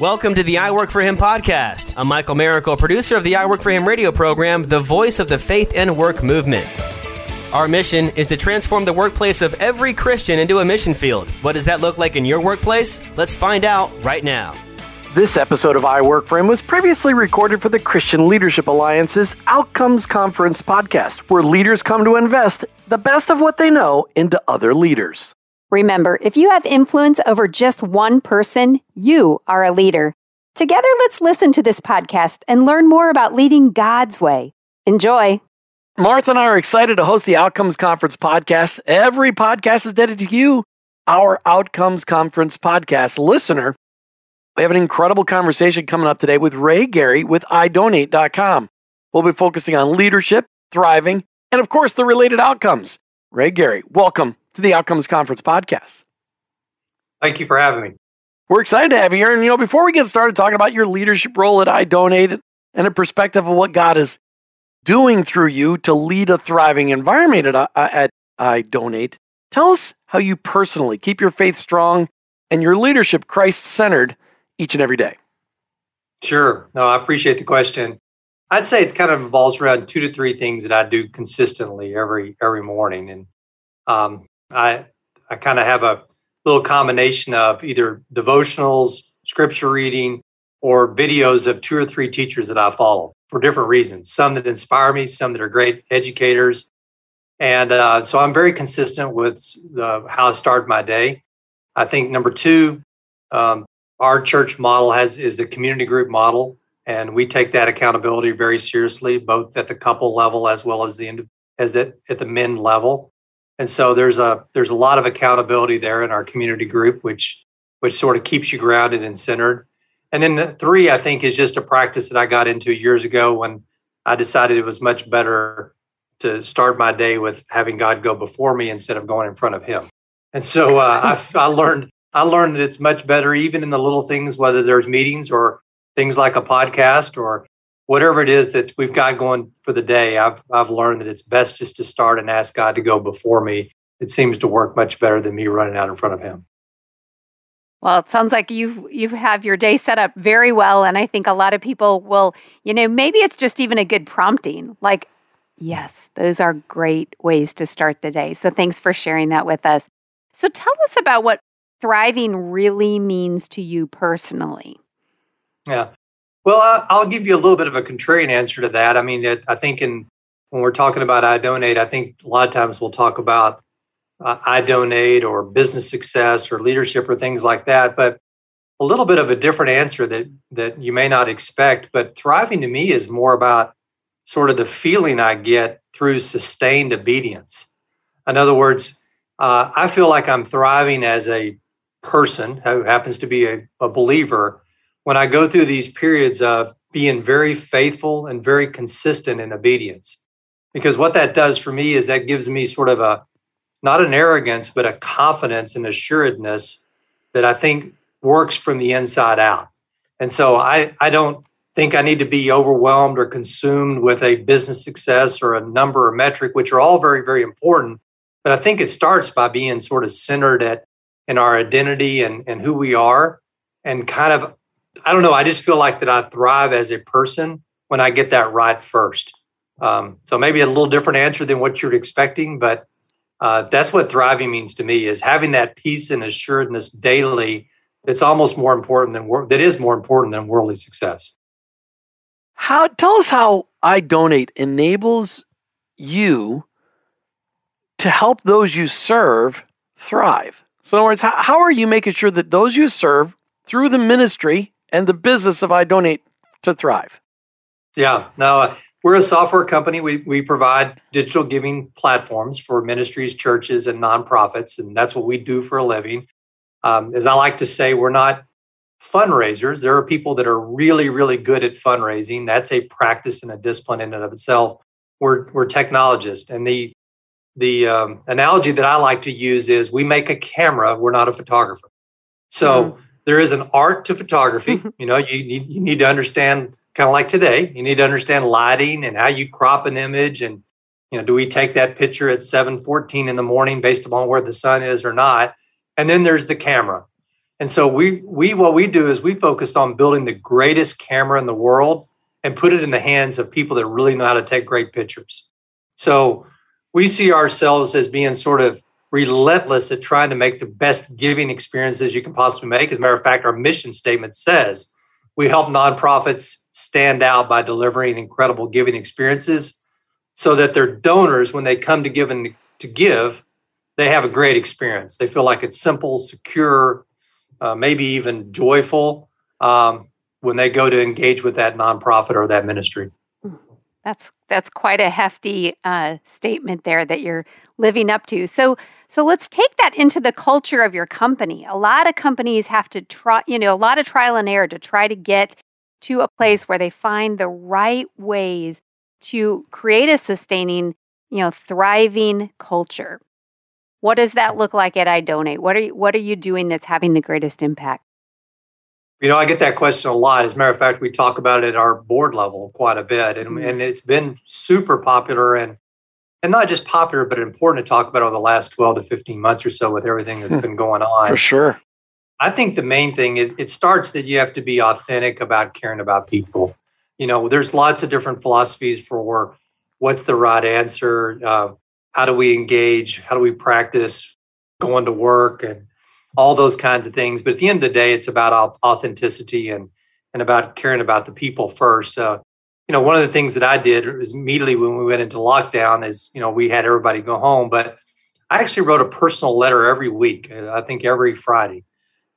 Welcome to the I Work for Him podcast. I'm Michael Miracle, producer of the I Work for Him radio program, the voice of the faith and work movement. Our mission is to transform the workplace of every Christian into a mission field. What does that look like in your workplace? Let's find out right now. This episode of I Work for Him was previously recorded for the Christian Leadership Alliance's Outcomes Conference podcast, where leaders come to invest the best of what they know into other leaders. Remember, if you have influence over just one person, you are a leader. Together, let's listen to this podcast and learn more about leading God's way. Enjoy. Martha and I are excited to host the Outcomes Conference podcast. Every podcast is dedicated to you, our Outcomes Conference podcast listener. We have an incredible conversation coming up today with Ray Gary with iDonate.com. We'll be focusing on leadership, thriving, and of course, the related outcomes. Ray Gary, welcome to the Outcomes Conference podcast. Thank you for having me. We're excited to have you here. And, you know, before we get started talking about your leadership role at iDonate and a perspective of what God is doing through you to lead a thriving environment at, uh, at iDonate, tell us how you personally keep your faith strong and your leadership Christ centered each and every day. Sure. No, I appreciate the question. I'd say it kind of revolves around two to three things that I do consistently every every morning, and um, I I kind of have a little combination of either devotionals, scripture reading, or videos of two or three teachers that I follow for different reasons. Some that inspire me, some that are great educators, and uh, so I'm very consistent with uh, how I start my day. I think number two, um, our church model has is a community group model, and we take that accountability very seriously, both at the couple level as well as the as at, at the men level and so there's a there's a lot of accountability there in our community group which which sort of keeps you grounded and centered. And then three i think is just a practice that i got into years ago when i decided it was much better to start my day with having god go before me instead of going in front of him. And so uh, I, I learned i learned that it's much better even in the little things whether there's meetings or things like a podcast or whatever it is that we've got going for the day, I've I've learned that it's best just to start and ask God to go before me. It seems to work much better than me running out in front of Him. Well, it sounds like you you have your day set up very well, and I think a lot of people will, you know, maybe it's just even a good prompting. Like, yes, those are great ways to start the day. So thanks for sharing that with us. So tell us about what thriving really means to you personally. Yeah. Well, I'll give you a little bit of a contrarian answer to that. I mean, I think in when we're talking about iDonate, I think a lot of times we'll talk about uh, iDonate or business success or leadership or things like that. But a little bit of a different answer that that you may not expect. But thriving to me is more about sort of the feeling I get through sustained obedience. In other words, uh, I feel like I'm thriving as a person who happens to be a, a believer when I go through these periods of being very faithful and very consistent in obedience. Because what that does for me is that gives me sort of a not an arrogance, but a confidence and assuredness that I think works from the inside out. And so I, I don't think I need to be overwhelmed or consumed with a business success or a number or metric, which are all very, very important. But I think it starts by being sort of centered at in our identity and, and who we are and kind of I don't know. I just feel like that I thrive as a person when I get that right first. Um, so maybe a little different answer than what you're expecting, but uh, that's what thriving means to me is having that peace and assuredness daily. It's almost more important than that is more important than worldly success. How tell us how iDonate enables you to help those you serve thrive. So, in other words, how, how are you making sure that those you serve through the ministry and the business of iDonate to thrive? Yeah, no, uh, we're a software company. We, we provide digital giving platforms for ministries, churches, and nonprofits, and that's what we do for a living. Um, as I like to say, we're not fundraisers. There are people that are really, really good at fundraising. That's a practice and a discipline in and of itself. We're, we're technologists. And the, the um, analogy that I like to use is we make a camera, we're not a photographer. So, mm there is an art to photography. Mm-hmm. You know, you need, you need to understand kind of like today, you need to understand lighting and how you crop an image and you know, do we take that picture at 7:14 in the morning based upon where the sun is or not? And then there's the camera. And so we we what we do is we focused on building the greatest camera in the world and put it in the hands of people that really know how to take great pictures. So we see ourselves as being sort of relentless at trying to make the best giving experiences you can possibly make. As a matter of fact, our mission statement says we help nonprofits stand out by delivering incredible giving experiences so that their donors, when they come to give and to give, they have a great experience. They feel like it's simple, secure, uh, maybe even joyful um, when they go to engage with that nonprofit or that ministry. That's that's quite a hefty uh, statement there that you're living up to. So so let's take that into the culture of your company. A lot of companies have to try, you know, a lot of trial and error to try to get to a place where they find the right ways to create a sustaining, you know, thriving culture. What does that look like at iDonate? What are you, what are you doing that's having the greatest impact? You know, I get that question a lot. As a matter of fact, we talk about it at our board level quite a bit, and, mm-hmm. and it's been super popular and and not just popular, but important to talk about over the last 12 to 15 months or so with everything that's been going on. For sure. I think the main thing it, it starts that you have to be authentic about caring about people. You know, there's lots of different philosophies for what's the right answer, uh, how do we engage, how do we practice going to work, and all those kinds of things. But at the end of the day, it's about authenticity and and about caring about the people first. Uh, you know, one of the things that I did was immediately when we went into lockdown is, you know, we had everybody go home, but I actually wrote a personal letter every week. Uh, I think every Friday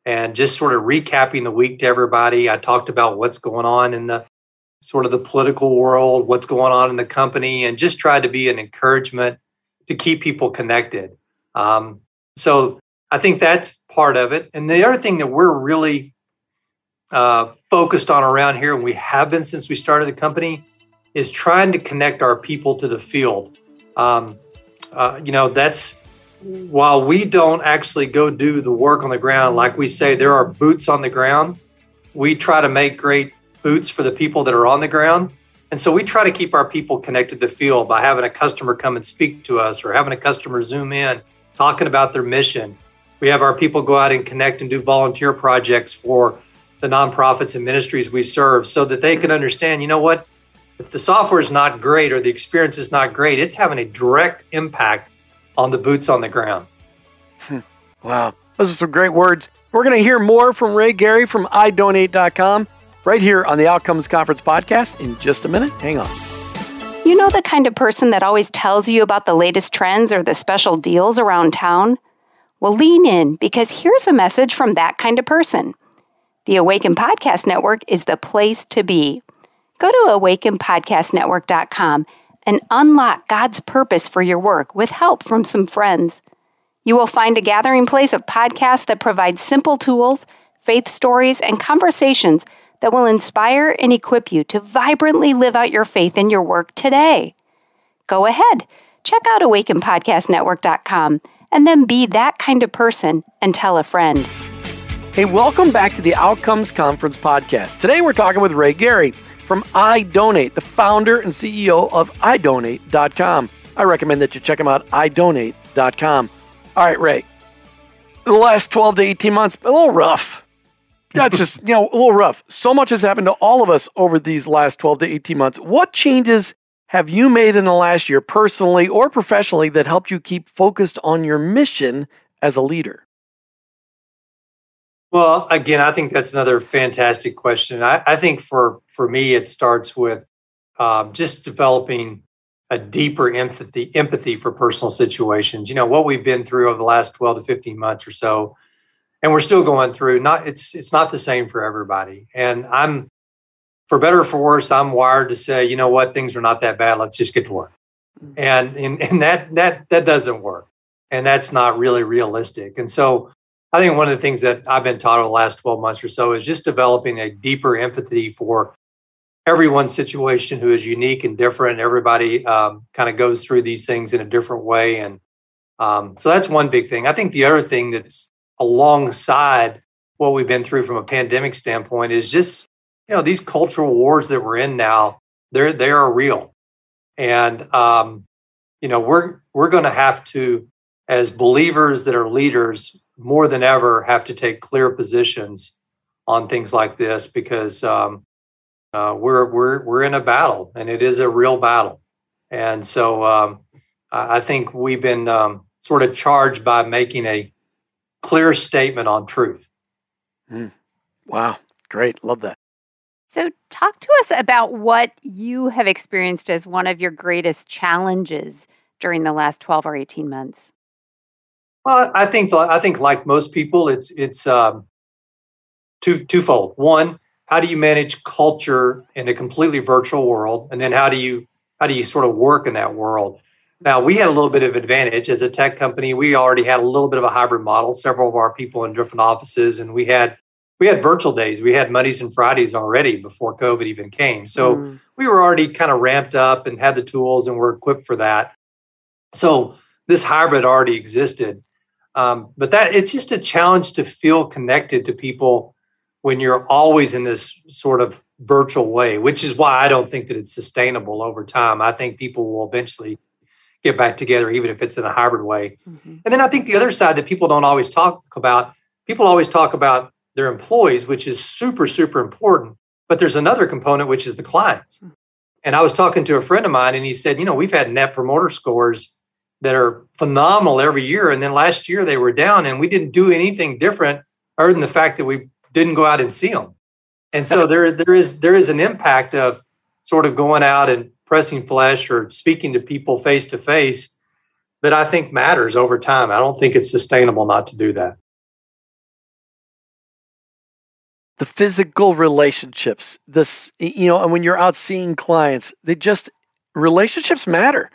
and just sort of recapping the week to everybody. I talked about what's going on in the sort of the political world, what's going on in the company, and just tried to be an encouragement to keep people connected. Um, so I think that's part of it. And the other thing that we're really uh, focused on around here, and we have been since we started the company, is trying to connect our people to the field. Um, uh, you know, that's while we don't actually go do the work on the ground, like we say, there are boots on the ground. We try to make great boots for the people that are on the ground. And so we try to keep our people connected to the field by having a customer come and speak to us or having a customer zoom in, talking about their mission. We have our people go out and connect and do volunteer projects for the nonprofits and ministries we serve so that they can understand, you know what, if the software is not great or the experience is not great, it's having a direct impact on the boots on the ground. Hmm. wow. Those are some great words. We're going to hear more from Ray Gary from idonate.com right here on the Outcomes Conference podcast in just a minute. Hang on. You know the kind of person that always tells you about the latest trends or the special deals around town? Well, lean in because here's a message from that kind of person. The Awaken Podcast Network is the place to be. Go to awakenpodcastnetwork.com and unlock God's purpose for your work with help from some friends. You will find a gathering place of podcasts that provide simple tools, faith stories, and conversations that will inspire and equip you to vibrantly live out your faith in your work today. Go ahead, check out awakenpodcastnetwork.com and then be that kind of person and tell a friend. Hey, welcome back to the Outcomes Conference podcast. Today we're talking with Ray Gary from iDonate, the founder and CEO of iDonate.com. I recommend that you check them out, iDonate.com. All right, Ray. The last 12 to 18 months, a little rough. That's just, you know, a little rough. So much has happened to all of us over these last 12 to 18 months. What changes have you made in the last year, personally or professionally, that helped you keep focused on your mission as a leader? Well, again, I think that's another fantastic question. I, I think for for me, it starts with um, just developing a deeper empathy empathy for personal situations. You know what we've been through over the last twelve to fifteen months or so, and we're still going through. Not it's it's not the same for everybody. And I'm for better or for worse, I'm wired to say, you know what, things are not that bad. Let's just get to work. Mm-hmm. And and, and that that that doesn't work, and that's not really realistic. And so I think one of the things that I've been taught over the last 12 months or so is just developing a deeper empathy for everyone's situation who is unique and different. Everybody um, kind of goes through these things in a different way. And um, so that's one big thing. I think the other thing that's alongside what we've been through from a pandemic standpoint is just, you know, these cultural wars that we're in now, they're, they are real. And, um, you know, we're, we're going to have to, as believers that are leaders, more than ever have to take clear positions on things like this because um, uh, we're we're we're in a battle, and it is a real battle. And so um, I think we've been um, sort of charged by making a clear statement on truth. Mm. Wow, great, love that. So, talk to us about what you have experienced as one of your greatest challenges during the last 12 or 18 months. Well, I think I think like most people, it's it's um, two twofold. One, how do you manage culture in a completely virtual world, and then how do you how do you sort of work in that world? Now, we had a little bit of advantage as a tech company. We already had a little bit of a hybrid model. Several of our people in different offices, and we had we had virtual days. We had Mondays and Fridays already before COVID even came. So mm. we were already kind of ramped up and had the tools and were equipped for that. So this hybrid already existed. Um, but that it's just a challenge to feel connected to people when you're always in this sort of virtual way, which is why I don't think that it's sustainable over time. I think people will eventually get back together, even if it's in a hybrid way. Mm-hmm. And then I think the other side that people don't always talk about, people always talk about their employees, which is super, super important. But there's another component, which is the clients. Hmm. And I was talking to a friend of mine, and he said, you know, we've had net promoter scores that are phenomenal every year. And then last year they were down, and we didn't do anything different other than the fact that we didn't go out and see them. And so there, there is there is an impact of sort of going out and pressing flesh or speaking to people face to face that I think matters over time. I don't think it's sustainable not to do that. the physical relationships this you know and when you're out seeing clients they just relationships matter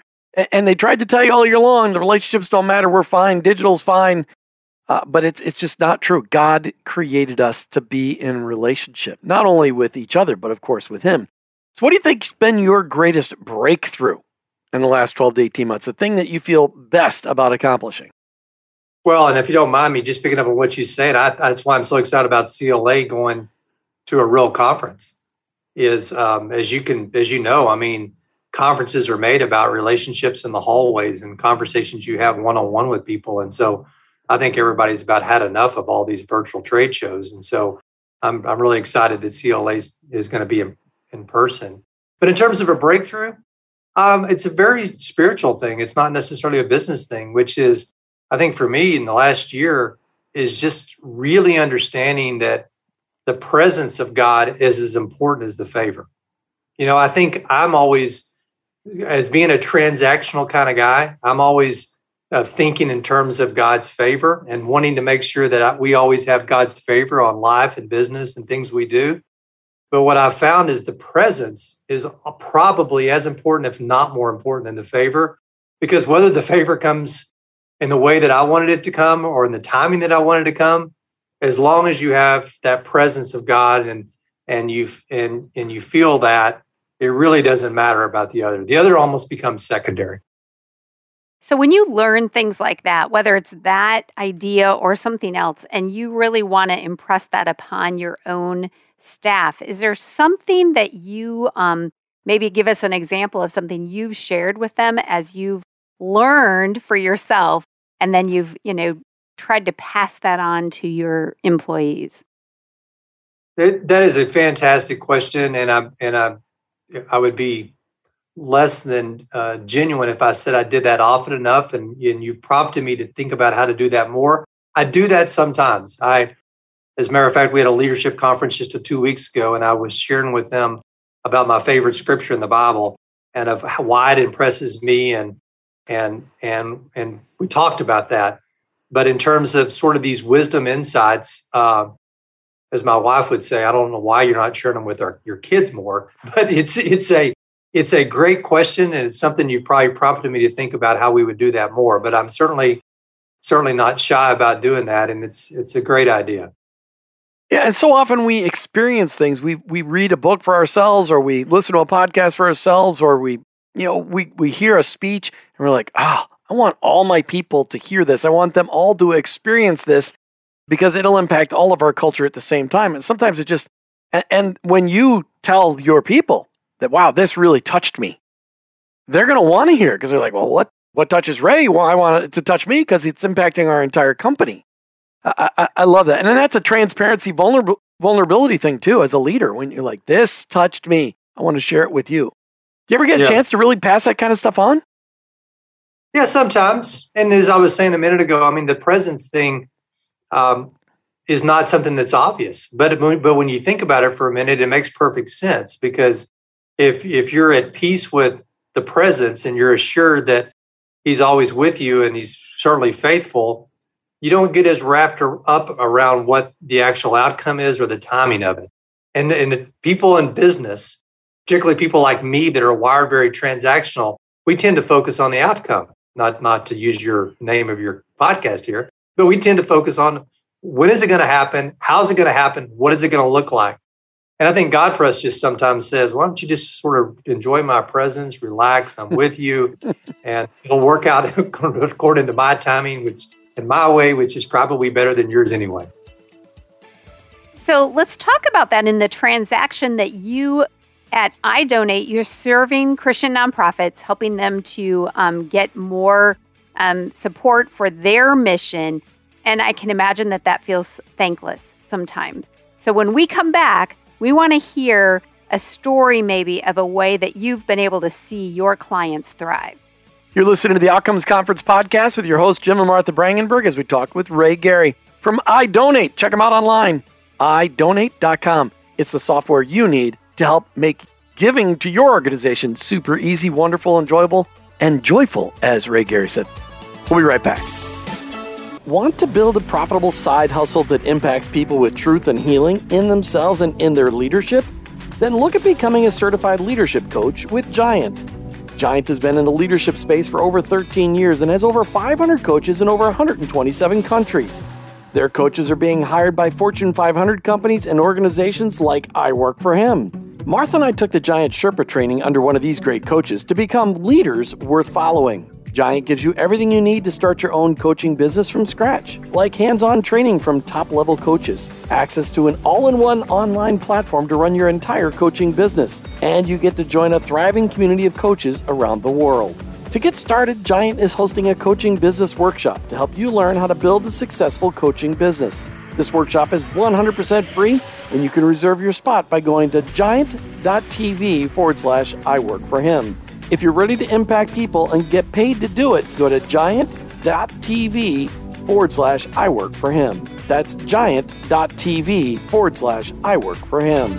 and they tried to tell you all year long the relationships don't matter we're fine digital's fine. Uh, but it's it's just not true. God created us to be in relationship not only with each other but of course with him. So what do you think's been your greatest breakthrough in the last 12 to 18 months? The thing that you feel best about accomplishing? Well, and if you don't mind me just picking up on what you said, I, that's why I'm so excited about CLA going to a real conference. Is um, as you can, as you know, I mean, conferences are made about relationships in the hallways and conversations you have one on one with people, and so I think everybody's about had enough of all these virtual trade shows, and so I'm I'm really excited that CLA is, going to be in, in person. But in terms of a breakthrough, um, it's a very spiritual thing. It's not necessarily a business thing, which is I think for me in the last year is just really understanding that the presence of God is as important as the favor. You know, I think I'm always, as being a transactional kind of guy, I'm always uh, thinking in terms of God's favor and wanting to make sure that we always have God's favor on life and business and things we do. But what I've found is the presence is probably as important, if not more important, than the favor, because whether the favor comes in the way that I wanted it to come or in the timing that I wanted to come, as long as you have that presence of God and and you and and you feel that, it really doesn't matter about the other. The other almost becomes secondary. So when you learn things like that, whether it's that idea or something else, and you really want to impress that upon your own staff, is there something that you um, maybe give us an example of something you've shared with them as you've learned for yourself and then you've you know tried to pass that on to your employees it, that is a fantastic question and I'm, and i i would be less than uh, genuine if i said i did that often enough and, and you prompted me to think about how to do that more i do that sometimes i as a matter of fact we had a leadership conference just a two weeks ago and i was sharing with them about my favorite scripture in the bible and of how, why it impresses me and and and and we talked about that. But in terms of sort of these wisdom insights, uh, as my wife would say, I don't know why you're not sharing them with our, your kids more, but it's it's a it's a great question, and it's something you probably prompted me to think about how we would do that more. But I'm certainly certainly not shy about doing that, and it's it's a great idea. Yeah, and so often we experience things. We we read a book for ourselves, or we listen to a podcast for ourselves, or we you know, we, we hear a speech and we're like, ah, oh, I want all my people to hear this. I want them all to experience this because it'll impact all of our culture at the same time. And sometimes it just, and, and when you tell your people that, wow, this really touched me, they're going to want to hear because they're like, well, what, what touches Ray? Well, I want it to touch me because it's impacting our entire company. I, I, I love that. And then that's a transparency vulnerable, vulnerability thing too as a leader when you're like, this touched me. I want to share it with you. Do you ever get a Yeah. chance to really pass that kind of stuff on? Yeah, sometimes. And as I was saying a minute ago, I mean, the presence thing um, is not something that's obvious. But but when you think about it for a minute, it makes perfect sense because if if you're at peace with the presence and you're assured that He's always with you and He's certainly faithful, you don't get as wrapped up around what the actual outcome is or the timing of it. And and people in business, particularly people like me that are wired very transactional, we tend to focus on the outcome not not to use your name of your podcast here, but we tend to focus on when is it going to happen? How's it going to happen? What is it going to look like? And I think God for us just sometimes says, why don't you just sort of enjoy my presence, relax, I'm with you, and it'll work out according to my timing, which in my way, which is probably better than yours anyway. So let's talk about that in the transaction that you at iDonate, you're serving Christian nonprofits, helping them to um, get more um, support for their mission. And I can imagine that that feels thankless sometimes. So when we come back, we want to hear a story maybe of a way that you've been able to see your clients thrive. You're listening to the Outcomes Conference podcast with your host, Jim and Martha Brangenberg, as we talk with Ray Gary from iDonate. Check them out online, idonate.com. It's the software you need to help make giving to your organization super easy, wonderful, enjoyable, and joyful, as Ray Gary said. We'll be right back. Want to build a profitable side hustle that impacts people with truth and healing in themselves and in their leadership? Then look at becoming a certified leadership coach with Giant. Giant has been in the leadership space for over 13 years and has over 500 coaches in over 127 countries. Their coaches are being hired by Fortune 500 companies and organizations like I Work for Him. Martha and I took the Giant Sherpa training under one of these great coaches to become leaders worth following. Giant gives you everything you need to start your own coaching business from scratch, like hands on training from top level coaches, access to an all in one online platform to run your entire coaching business, and you get to join a thriving community of coaches around the world. To get started, Giant is hosting a coaching business workshop to help you learn how to build a successful coaching business. This workshop is 100% free, and you can reserve your spot by going to giant.tv forward slash I work for him. If you're ready to impact people and get paid to do it, go to giant.tv forward slash I work for him. That's giant.tv forward slash I work for him.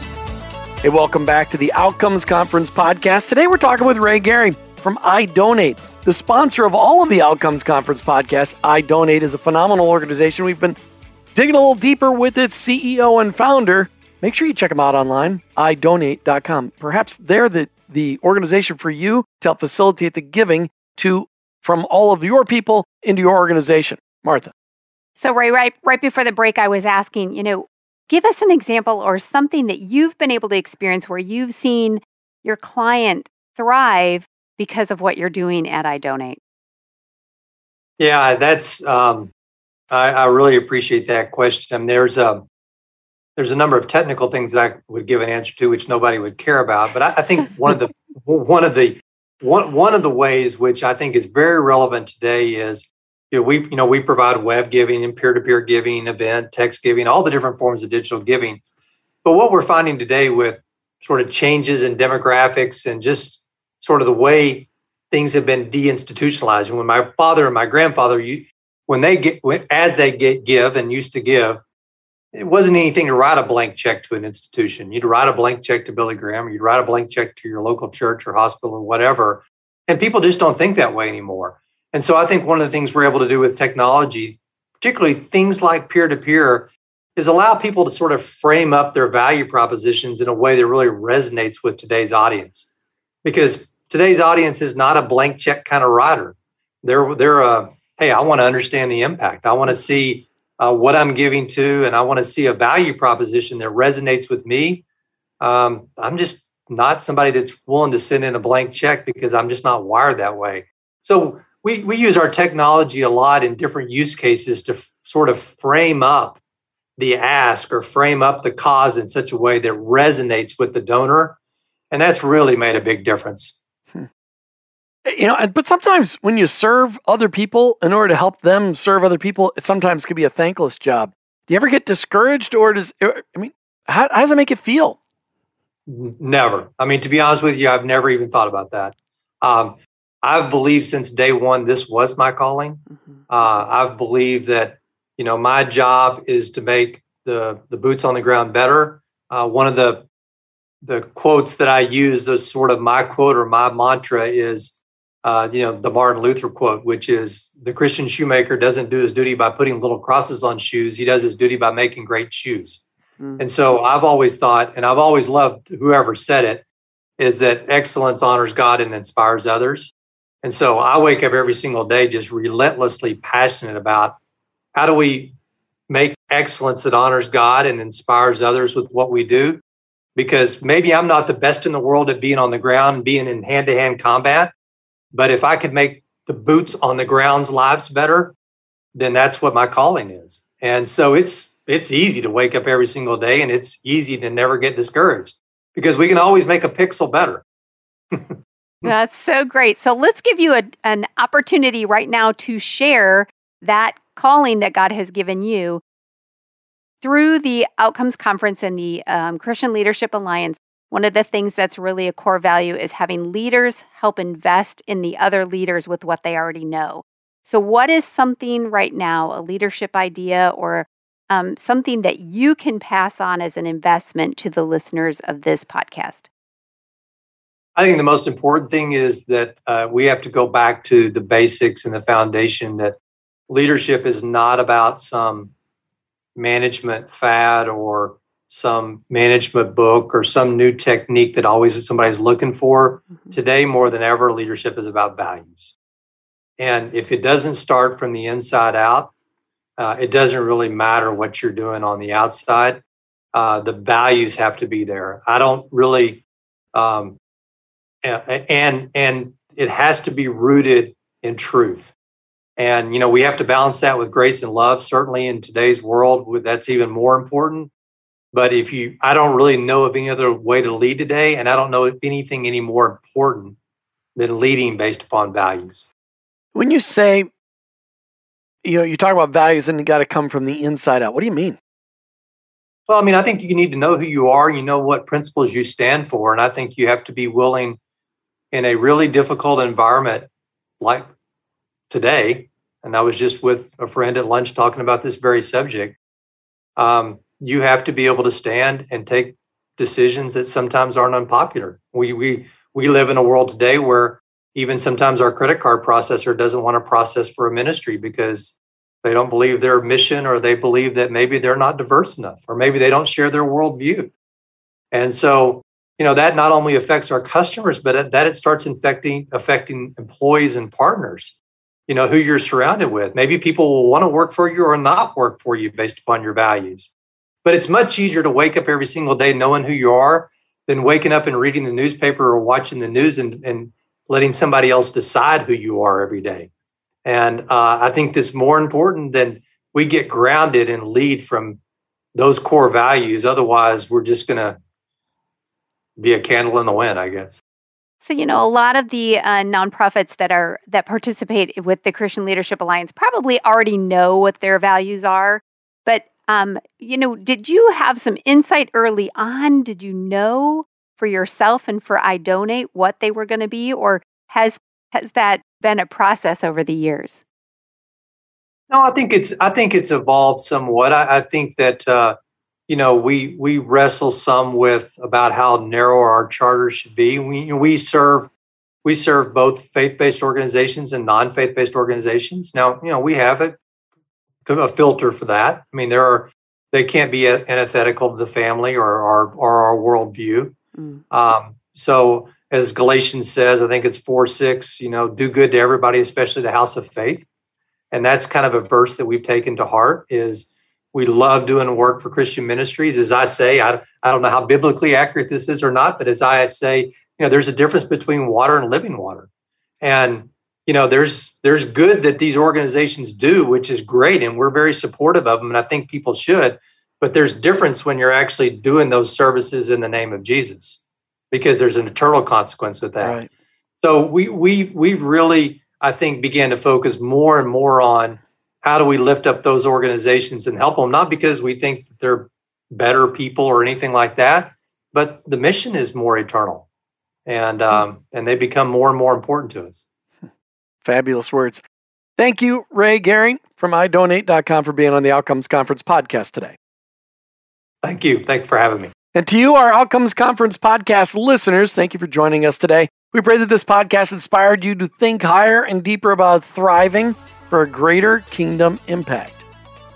Hey, welcome back to the Outcomes Conference podcast. Today we're talking with Ray Gary from iDonate, the sponsor of all of the Outcomes Conference podcasts. iDonate is a phenomenal organization. We've been digging a little deeper with its CEO and founder. Make sure you check them out online, idonate.com. Perhaps they're the, the organization for you to help facilitate the giving to from all of your people into your organization. Martha. So Ray, right right before the break, I was asking, you know, give us an example or something that you've been able to experience where you've seen your client thrive because of what you're doing at iDonate. Yeah, that's. Um, I, I really appreciate that question. There's a there's a number of technical things that I would give an answer to, which nobody would care about. But I, I think one of the one of the one one of the ways which I think is very relevant today is you know, we you know we provide web giving and peer to peer giving, event, text giving, all the different forms of digital giving. But what we're finding today with sort of changes in demographics and just sort of the way things have been deinstitutionalized. And when my father and my grandfather, you, when they get as they get give and used to give, it wasn't anything to write a blank check to an institution. You'd write a blank check to Billy Graham, you'd write a blank check to your local church or hospital or whatever. And people just don't think that way anymore. And so I think one of the things we're able to do with technology, particularly things like peer to peer, is allow people to sort of frame up their value propositions in a way that really resonates with today's audience. Because today's audience is not a blank check kind of writer. They're they're a hey, I want to understand the impact. I want to see uh, what I'm giving to, and I want to see a value proposition that resonates with me. Um, I'm just not somebody that's willing to send in a blank check because I'm just not wired that way. So we we use our technology a lot in different use cases to f- sort of frame up the ask or frame up the cause in such a way that resonates with the donor, and that's really made a big difference. You know, but sometimes when you serve other people in order to help them serve other people, it sometimes can be a thankless job. Do you ever get discouraged, or does I mean, how, how does it make it feel? Never. I mean, to be honest with you, I've never even thought about that. Um, I've believed since day one this was my calling. Mm-hmm. Uh, I've believed that you know my job is to make the the boots on the ground better. Uh, one of the the quotes that I use, as sort of my quote or my mantra, is uh, you know the Martin Luther quote, which is the Christian shoemaker doesn't do his duty by putting little crosses on shoes; he does his duty by making great shoes. Mm-hmm. And so I've always thought, and I've always loved whoever said it, is that excellence honors God and inspires others. And so I wake up every single day just relentlessly passionate about how do we make excellence that honors God and inspires others with what we do. Because maybe I'm not the best in the world at being on the ground and being in hand to hand combat. But if I could make the boots on the ground's lives better, then that's what my calling is. And so it's it's easy to wake up every single day and it's easy to never get discouraged because we can always make a pixel better. That's so great. So let's give you a, an opportunity right now to share that calling that God has given you through the Outcomes Conference and the um, Christian Leadership Alliance. One of the things that's really a core value is having leaders help invest in the other leaders with what they already know. So, what is something right now, a leadership idea or um, something that you can pass on as an investment to the listeners of this podcast? I think the most important thing is that uh, we have to go back to the basics and the foundation that leadership is not about some management fad or some management book or some new technique that always somebody's looking for. Mm-hmm. Today, more than ever, leadership is about values. And if it doesn't start from the inside out, uh, it doesn't really matter what you're doing on the outside. Uh, the values have to be there. I don't really um, and and it has to be rooted in truth and you know we have to balance that with grace and love certainly in today's world that's even more important but if you i don't really know of any other way to lead today and i don't know of anything any more important than leading based upon values. When you say you know you talk about values and you got to come from the inside out what do you mean? Well i mean i think you need to know who you are you know what principles you stand for and i think you have to be willing in a really difficult environment like today, and I was just with a friend at lunch talking about this very subject, um, you have to be able to stand and take decisions that sometimes aren't unpopular. We we we live in a world today where even sometimes our credit card processor doesn't want to process for a ministry because they don't believe their mission or they believe that maybe they're not diverse enough or maybe they don't share their worldview. And so you know that not only affects our customers but that it starts infecting affecting employees and partners you know who you're surrounded with maybe people will want to work for you or not work for you based upon your values but it's much easier to wake up every single day knowing who you are than waking up and reading the newspaper or watching the news and, and letting somebody else decide who you are every day and uh, i think this is more important than we get grounded and lead from those core values otherwise we're just going to be a candle in the wind, I guess. So you know, a lot of the uh, nonprofits that are that participate with the Christian Leadership Alliance probably already know what their values are. But um, you know, did you have some insight early on? Did you know for yourself and for iDonate what they were going to be, or has has that been a process over the years? No, I think it's I think it's evolved somewhat. I, I think that uh, you know, we we wrestle some with about how narrow our charter should be. We we serve we serve both faith-based organizations and non-faith-based organizations. Now, you know, we have a, a filter for that. I mean, there are they can't be antithetical to the family or our or our worldview. Mm. Um, so, as Galatians says, I think it's four six. You know, do good to everybody, especially the house of faith, and that's kind of a verse that we've taken to heart. Is we love doing work for Christian ministries. As I say, I, I don't know how biblically accurate this is or not, but as I say, you know, there's a difference between water and living water. And, you know, there's there's good that these organizations do, which is great. And we're very supportive of them. And I think people should. But there's difference when you're actually doing those services in the name of Jesus, because there's an eternal consequence with that. Right. So we we we've really, I think, began to focus more and more on how do we lift up those organizations and help them, not because we think that they're better people or anything like that, but the mission is more eternal, and um, and they become more and more important to us. Fabulous words. Thank you, Ray Gary from idonate.com for being on the Outcomes Conference podcast today. Thank you. Thank you for having me. And to you, our Outcomes Conference podcast listeners, thank you for joining us today. We pray that this podcast inspired you to think higher and deeper about thriving for a greater kingdom impact.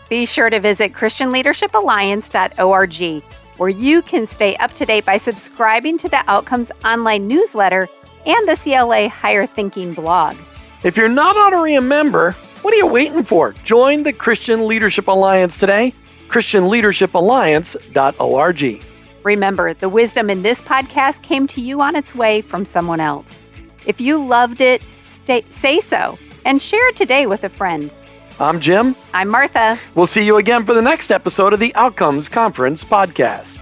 Be sure to visit ChristianLeadershipAlliance.org, where you can stay up to date by subscribing to the Outcomes online newsletter and the CLA Higher Thinking blog. If you're not already a member, what are you waiting for? Join the Christian Leadership Alliance today, ChristianLeadershipAlliance.org. Remember, the wisdom in this podcast came to you on its way from someone else. If you loved it, stay, say so and share it today with a friend. I'm Jim. I'm Martha. We'll see you again for the next episode of the Outcomes Conference podcast.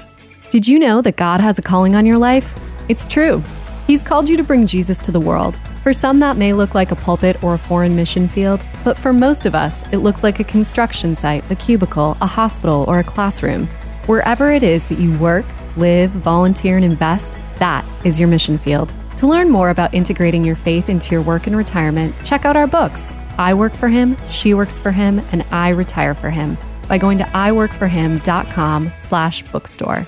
Did you know that God has a calling on your life? It's true. He's called you to bring Jesus to the world. For some, that may look like a pulpit or a foreign mission field, but for most of us, it looks like a construction site, a cubicle, a hospital, or a classroom. Wherever it is that you work, live, volunteer, and invest, that is your mission field. To learn more about integrating your faith into your work and retirement, check out our books I Work for Him, She Works for Him, and I Retire for Him by going to iworkforhim.com slash bookstore.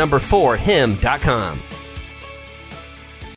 number 4 him.com.